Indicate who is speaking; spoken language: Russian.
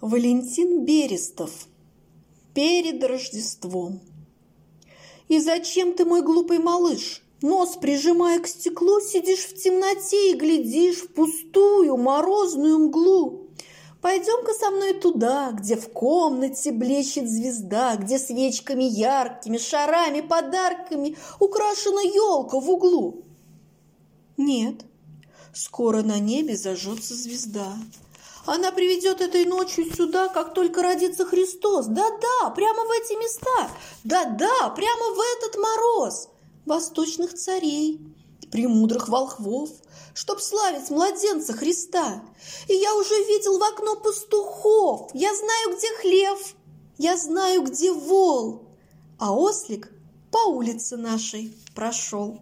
Speaker 1: Валентин Берестов. Перед Рождеством. И зачем ты, мой глупый малыш, нос прижимая к стеклу, сидишь в темноте и глядишь в пустую морозную мглу? Пойдем-ка со мной туда, где в комнате блещет звезда, где свечками яркими, шарами, подарками украшена елка в углу. Нет, скоро на небе зажжется звезда. Она приведет этой ночью сюда, как только родится Христос. Да-да, прямо в эти места. Да-да, прямо в этот мороз. Восточных царей, премудрых волхвов, чтоб славить младенца Христа. И я уже видел в окно пастухов. Я знаю, где хлев. Я знаю, где вол. А ослик по улице нашей прошел.